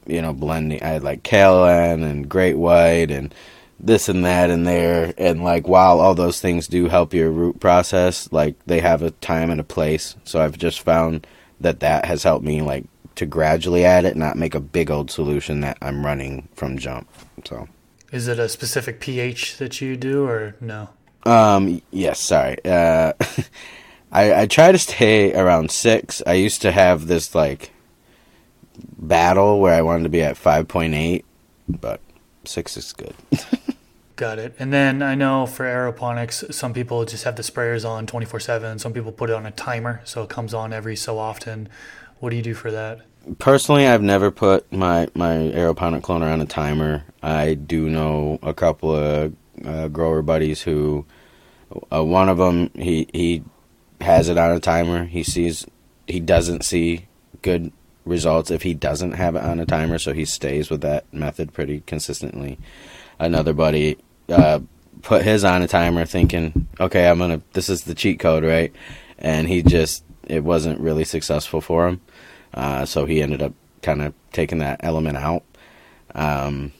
Speaker 2: you know, blending. I had like kaolin and great white and this and that in there. And like, while all those things do help your root process, like they have a time and a place. So I've just found that that has helped me like to gradually add it, not make a big old solution that I'm running from jump. So.
Speaker 1: Is it a specific pH that you do or no?
Speaker 2: Um. Yes. Sorry. Uh, I I try to stay around six. I used to have this like battle where I wanted to be at five point eight, but six is good.
Speaker 1: Got it. And then I know for aeroponics, some people just have the sprayers on 24 7. Some people put it on a timer, so it comes on every so often. What do you do for that?
Speaker 2: Personally, I've never put my, my aeroponic cloner on a timer. I do know a couple of uh, grower buddies who, uh, one of them, he, he has it on a timer. He sees, he doesn't see good results if he doesn't have it on a timer, so he stays with that method pretty consistently. Another buddy, uh, put his on a timer thinking, okay, I'm gonna, this is the cheat code, right? And he just, it wasn't really successful for him. Uh, so he ended up kind of taking that element out. Um,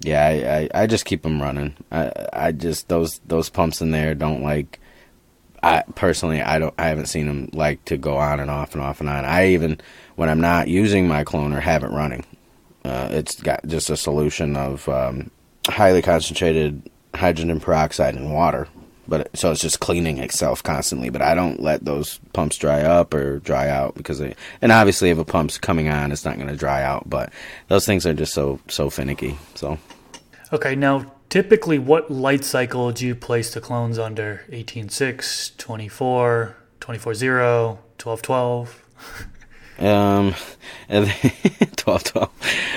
Speaker 2: yeah, I, I, I, just keep them running. I, I just, those, those pumps in there don't like, I personally, I don't, I haven't seen them like to go on and off and off and on. I even, when I'm not using my cloner, have it running. Uh, it's got just a solution of um, highly concentrated hydrogen peroxide and water. But so it's just cleaning itself constantly. But I don't let those pumps dry up or dry out because they, and obviously if a pump's coming on, it's not going to dry out. But those things are just so so finicky. So
Speaker 1: okay, now typically what light cycle do you place the clones under? 18.6, 24, 24.0, 12.12?
Speaker 2: Um, 12, 12.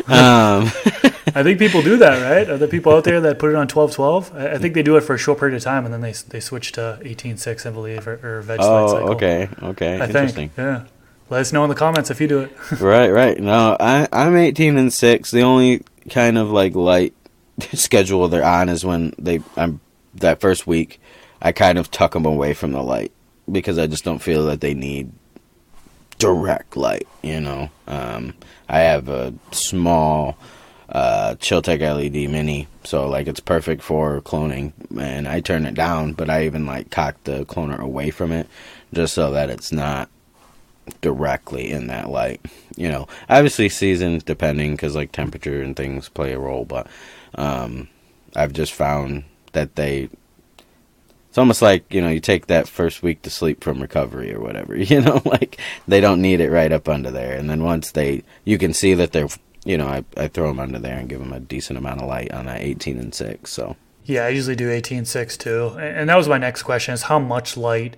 Speaker 2: Um,
Speaker 1: I think people do that, right? Are there people out there that put it on 12, 12? I think they do it for a short period of time and then they they switch to 18, 6, I believe, or, or veg
Speaker 2: oh, cycle. okay, okay.
Speaker 1: I Interesting. think, yeah. Let us know in the comments if you do it.
Speaker 2: right, right. No, I, I'm 18 and 6. The only kind of like light schedule they're on is when they, I'm that first week, I kind of tuck them away from the light because I just don't feel that they need direct light. You know, um, I have a small uh, LED Mini, so like it's perfect for cloning, and I turn it down, but I even like cock the cloner away from it just so that it's not directly in that light. You know, obviously season depending because like temperature and things play a role, but um, I've just found that they it's almost like you know you take that first week to sleep from recovery or whatever you know like they don't need it right up under there. And then once they you can see that they're you know i, I throw them under there and give them a decent amount of light on that 18 and 6 so.
Speaker 1: Yeah i usually do 18 6 too. And that was my next question is how much light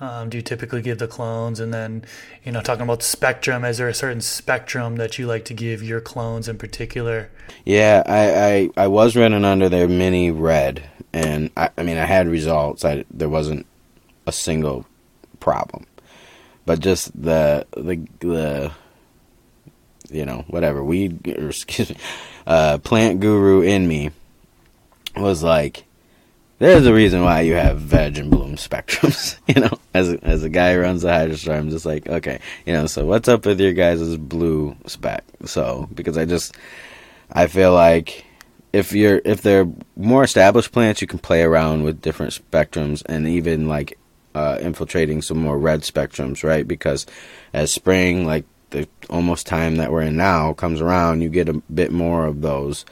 Speaker 1: um, do you typically give the clones and then you know talking about spectrum is there a certain spectrum that you like to give your clones in particular
Speaker 2: yeah i i, I was running under their mini red and I, I mean I had results. I there wasn't a single problem. But just the the the you know whatever weed or excuse me, uh, plant guru in me was like, there's a reason why you have veg and bloom spectrums. you know, as a, as a guy who runs the hydro store, I'm just like, okay, you know, so what's up with your guys' blue spec? So because I just I feel like if you're if they're more established plants, you can play around with different spectrums and even like uh, infiltrating some more red spectrums, right? Because as spring, like the almost time that we're in now, comes around, you get a bit more of those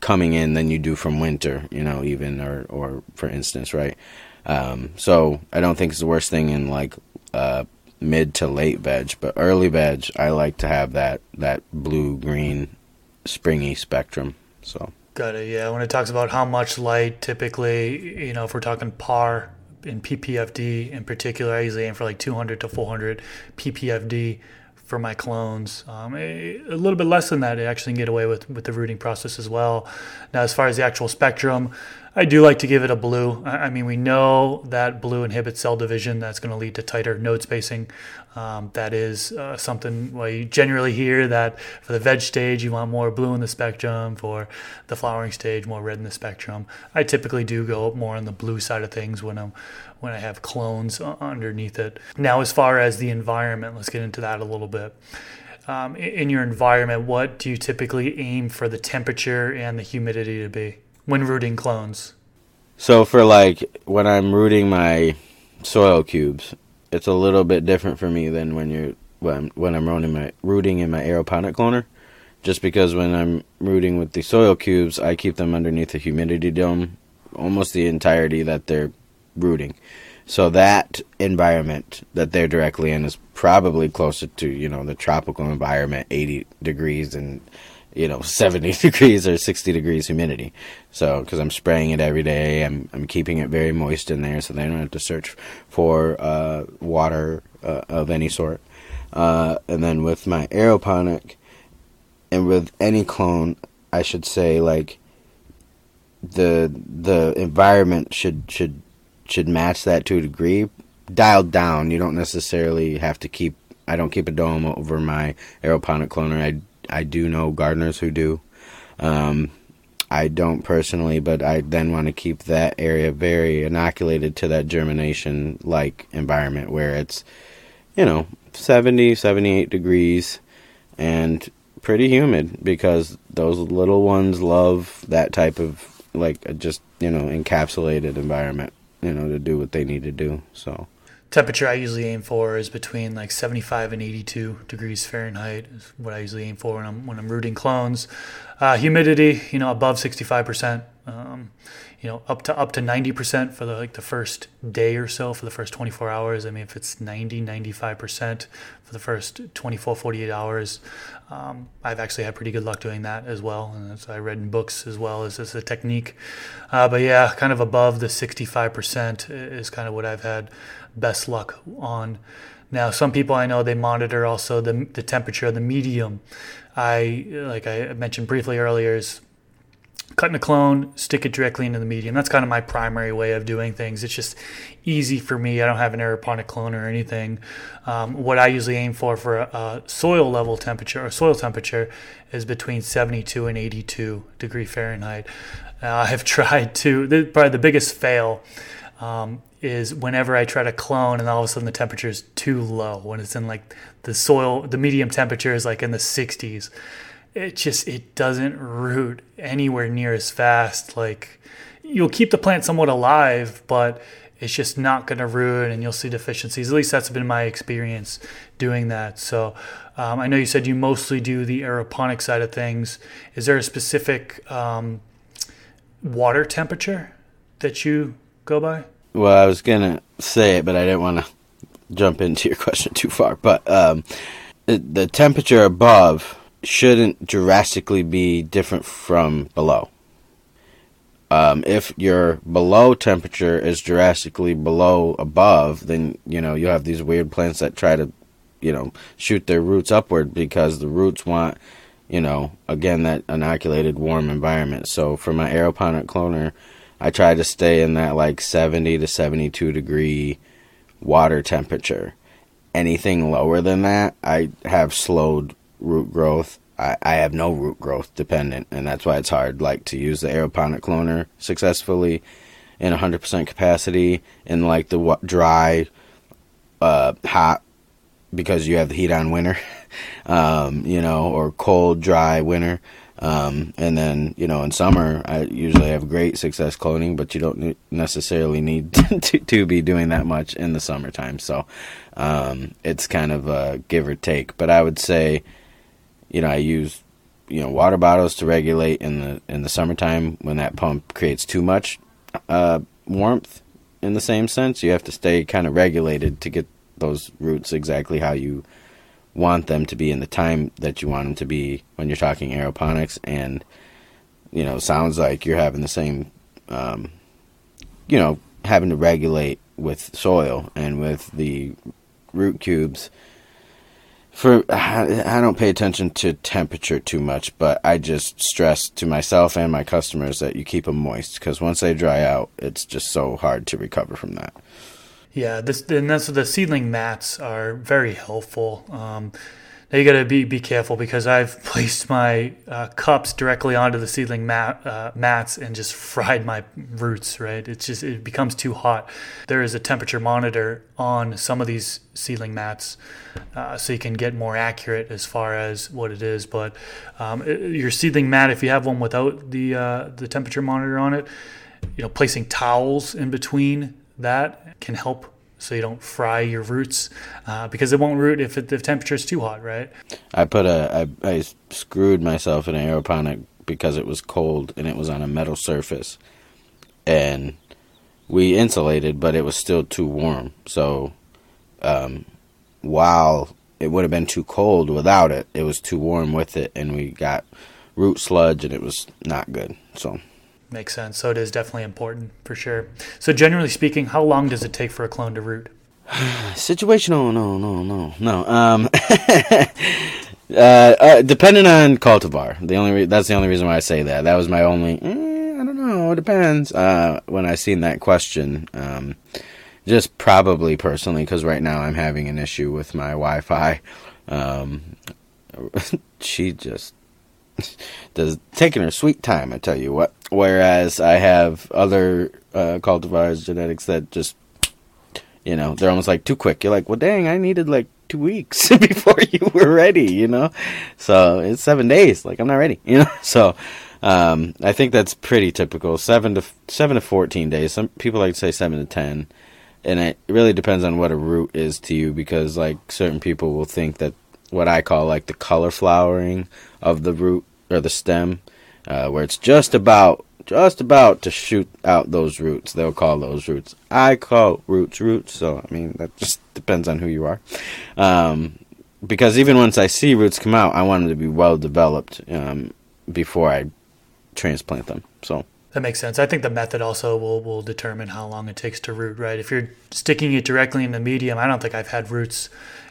Speaker 2: coming in than you do from winter, you know, even or or for instance, right? Um, so I don't think it's the worst thing in like uh, mid to late veg, but early veg, I like to have that that blue green springy spectrum. So
Speaker 1: got it. Yeah, when it talks about how much light, typically, you know, if we're talking par in PPFD in particular, I usually aim for like 200 to 400 PPFD for my clones. Um, a, a, little bit less than that, I actually can get away with with the rooting process as well. Now, as far as the actual spectrum, I do like to give it a blue. I mean, we know that blue inhibits cell division. That's going to lead to tighter node spacing. Um, that is uh, something well, you generally hear that for the veg stage, you want more blue in the spectrum. For the flowering stage, more red in the spectrum. I typically do go more on the blue side of things when I'm when I have clones underneath it. Now, as far as the environment, let's get into that a little bit. Um, in your environment, what do you typically aim for the temperature and the humidity to be? when rooting clones?
Speaker 2: So for like when I'm rooting my soil cubes, it's a little bit different for me than when you're when when I'm rooting my rooting in my aeroponic cloner. Just because when I'm rooting with the soil cubes, I keep them underneath a humidity dome almost the entirety that they're rooting. So that environment that they're directly in is probably closer to, you know, the tropical environment, 80 degrees and you know 70 degrees or 60 degrees humidity. So because i'm spraying it every day. I'm, I'm keeping it very moist in there so they don't have to search for uh, water uh, of any sort. Uh, and then with my aeroponic and with any clone i should say like the the environment should should should match that to a degree. Dialed down you don't necessarily have to keep I don't keep a dome over my aeroponic cloner. I I do know gardeners who do. Um, I don't personally, but I then want to keep that area very inoculated to that germination like environment where it's, you know, 70, 78 degrees and pretty humid because those little ones love that type of like just, you know, encapsulated environment, you know, to do what they need to do. So
Speaker 1: temperature I usually aim for is between like 75 and 82 degrees Fahrenheit is what I usually aim for when I'm when I'm rooting clones. Uh, humidity, you know, above 65 percent. Um, you know, up to up to 90 percent for the like the first day or so for the first 24 hours. I mean, if it's 90, 95 percent for the first 24, 48 hours, um, I've actually had pretty good luck doing that as well. And I read in books as well as, as a technique. Uh, but yeah, kind of above the 65 percent is kind of what I've had best luck on. Now, some people I know they monitor also the the temperature of the medium. I like I mentioned briefly earlier is cutting a clone, stick it directly into the medium. That's kind of my primary way of doing things. It's just easy for me. I don't have an aeroponic clone or anything. Um, what I usually aim for for a, a, soil level temperature or soil temperature is between 72 and 82 degree Fahrenheit. Uh, I've tried to the, probably the biggest fail um, is whenever I try to clone and all of a sudden the temperature is too low when it's in like the soil the medium temperature is like in the 60s it just it doesn't root anywhere near as fast. Like you'll keep the plant somewhat alive but it's just not going to root and you'll see deficiencies. At least that's been my experience doing that. So um, i know you said you mostly do the aeroponic side of things. Is there a specific um, water temperature that you go by?
Speaker 2: Well, I was gonna say it, but I didn't want to jump into your question too far. But um, the temperature above shouldn't drastically be different from below. Um, if your below temperature is drastically below above, then you know you have these weird plants that try to, you know, shoot their roots upward because the roots want, you know, again that inoculated warm environment. So for my aeroponic cloner, I try to stay in that like 70 to 72 degree water temperature. Anything lower than that, I have slowed root growth. I, I have no root growth dependent, and that's why it's hard. Like to use the aeroponic cloner successfully in 100% capacity in like the dry, uh, hot because you have the heat on winter, um, you know, or cold, dry winter. Um, and then, you know, in summer, I usually have great success cloning, but you don't necessarily need to, to be doing that much in the summertime. So, um, it's kind of a give or take. But I would say, you know, I use, you know, water bottles to regulate in the, in the summertime when that pump creates too much, uh, warmth in the same sense. You have to stay kind of regulated to get those roots exactly how you want them to be in the time that you want them to be when you're talking aeroponics and you know sounds like you're having the same um, you know having to regulate with soil and with the root cubes for I don't pay attention to temperature too much, but I just stress to myself and my customers that you keep them moist because once they dry out, it's just so hard to recover from that.
Speaker 1: Yeah, this and that's the seedling mats are very helpful. Um, now you got to be be careful because I've placed my uh, cups directly onto the seedling mat uh, mats and just fried my roots. Right, it's just it becomes too hot. There is a temperature monitor on some of these seedling mats, uh, so you can get more accurate as far as what it is. But um, your seedling mat, if you have one without the uh, the temperature monitor on it, you know, placing towels in between that can help so you don't fry your roots uh, because it won't root if it, the temperature is too hot, right?
Speaker 2: I put a I, I screwed myself in an aeroponic because it was cold and it was on a metal surface, and we insulated, but it was still too warm. So, um, while it would have been too cold without it, it was too warm with it, and we got root sludge, and it was not good. So.
Speaker 1: Makes sense. So it is definitely important for sure. So generally speaking, how long does it take for a clone to root?
Speaker 2: Situational, no, no, no, no. Um, uh, uh, depending on cultivar. The only re- that's the only reason why I say that. That was my only. Eh, I don't know. It depends. Uh, when I seen that question, um, just probably personally, because right now I'm having an issue with my Wi-Fi. Um, she just does taking her sweet time. I tell you what. Whereas I have other uh, cultivars genetics that just, you know, they're almost like too quick. You're like, well, dang, I needed like two weeks before you were ready, you know. So it's seven days. Like I'm not ready, you know. So um, I think that's pretty typical. Seven to seven to fourteen days. Some people like to say seven to ten, and it really depends on what a root is to you because like certain people will think that what I call like the color flowering of the root or the stem uh, where it's just about just about to shoot out those roots. They'll call those roots. I call roots roots. So I mean that just depends on who you are. Um, because even once I see roots come out, I want them to be well developed um, before I transplant them. So
Speaker 1: that makes sense. I think the method also will will determine how long it takes to root. Right? If you're sticking it directly in the medium, I don't think I've had roots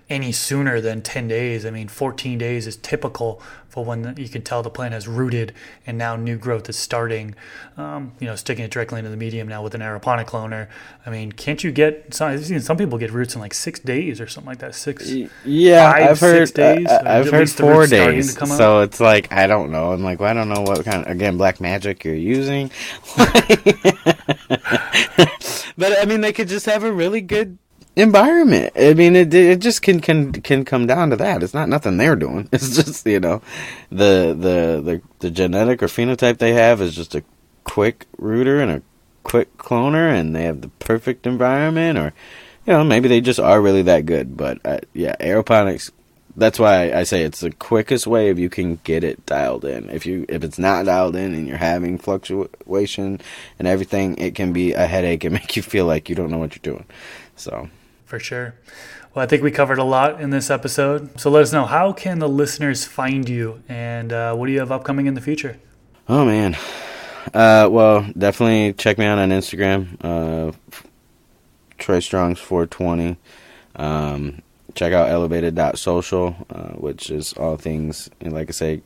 Speaker 1: any sooner than 10 days. I mean, 14 days is typical for when you can tell the plant has rooted and now new growth is starting. Um, you know, sticking it directly into the medium now with an aeroponic cloner. I mean, can't you get some? I've seen some people get roots in like six days or something like that. Six,
Speaker 2: yeah, i I've heard. Days, I, have heard four days. So it's like I don't know. I'm like, well, I don't know what kind of again black magic you're using. but I mean, they could just have a really good environment. I mean, it it just can can can come down to that. It's not nothing they're doing. It's just you know, the the the the genetic or phenotype they have is just a quick rooter and a quick cloner, and they have the perfect environment, or you know, maybe they just are really that good. But uh, yeah, aeroponics. That's why I say it's the quickest way if you can get it dialed in. If you if it's not dialed in and you're having fluctuation and everything, it can be a headache and make you feel like you don't know what you're doing. So
Speaker 1: for sure. Well, I think we covered a lot in this episode. So let us know how can the listeners find you, and uh, what do you have upcoming in the future?
Speaker 2: Oh man, uh, well, definitely check me out on Instagram, uh, Trey Strong's 420. Um, check out elevated.social, uh, which is all things, like I say,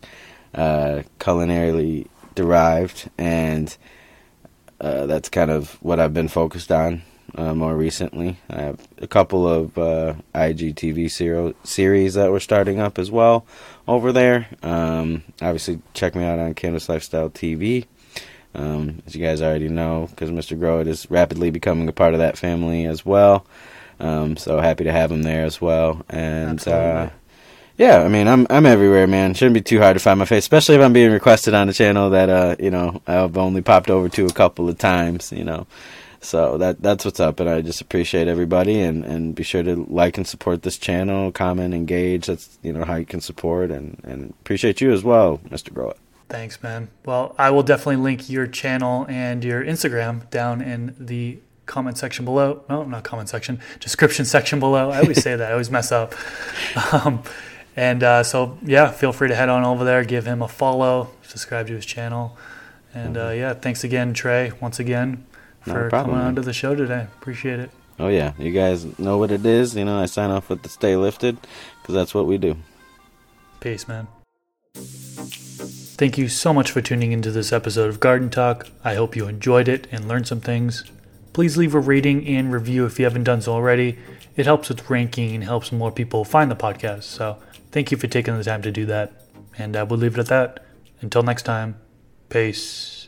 Speaker 2: uh, culinarily derived, and uh, that's kind of what I've been focused on uh, more recently. I have a couple of uh, IGTV ser- series that we're starting up as well over there. Um, obviously, check me out on Canvas Lifestyle TV. Um, as you guys already know, because Mr. Grow It is rapidly becoming a part of that family as well. Um, so happy to have him there as well. And uh, yeah, I mean, I'm I'm everywhere, man. Shouldn't be too hard to find my face, especially if I'm being requested on a channel that uh, you know I've only popped over to a couple of times, you know. So that that's what's up, and I just appreciate everybody, and, and be sure to like and support this channel, comment, engage. That's you know how you can support, and, and appreciate you as well, Mr. Grow It.
Speaker 1: Thanks, man. Well, I will definitely link your channel and your Instagram down in the comment section below. No, not comment section, description section below. I always say that. I always mess up. Um, and uh, so, yeah, feel free to head on over there, give him a follow, subscribe to his channel. And uh, yeah, thanks again, Trey, once again, for
Speaker 2: problem,
Speaker 1: coming
Speaker 2: man.
Speaker 1: onto the show today. Appreciate it.
Speaker 2: Oh yeah, you guys know what it is. You know, I sign off with the stay lifted because that's what we do.
Speaker 1: Peace, man. Thank you so much for tuning into this episode of Garden Talk. I hope you enjoyed it and learned some things. Please leave a rating and review if you haven't done so already. It helps with ranking and helps more people find the podcast. So, thank you for taking the time to do that. And uh, I will leave it at that. Until next time, peace.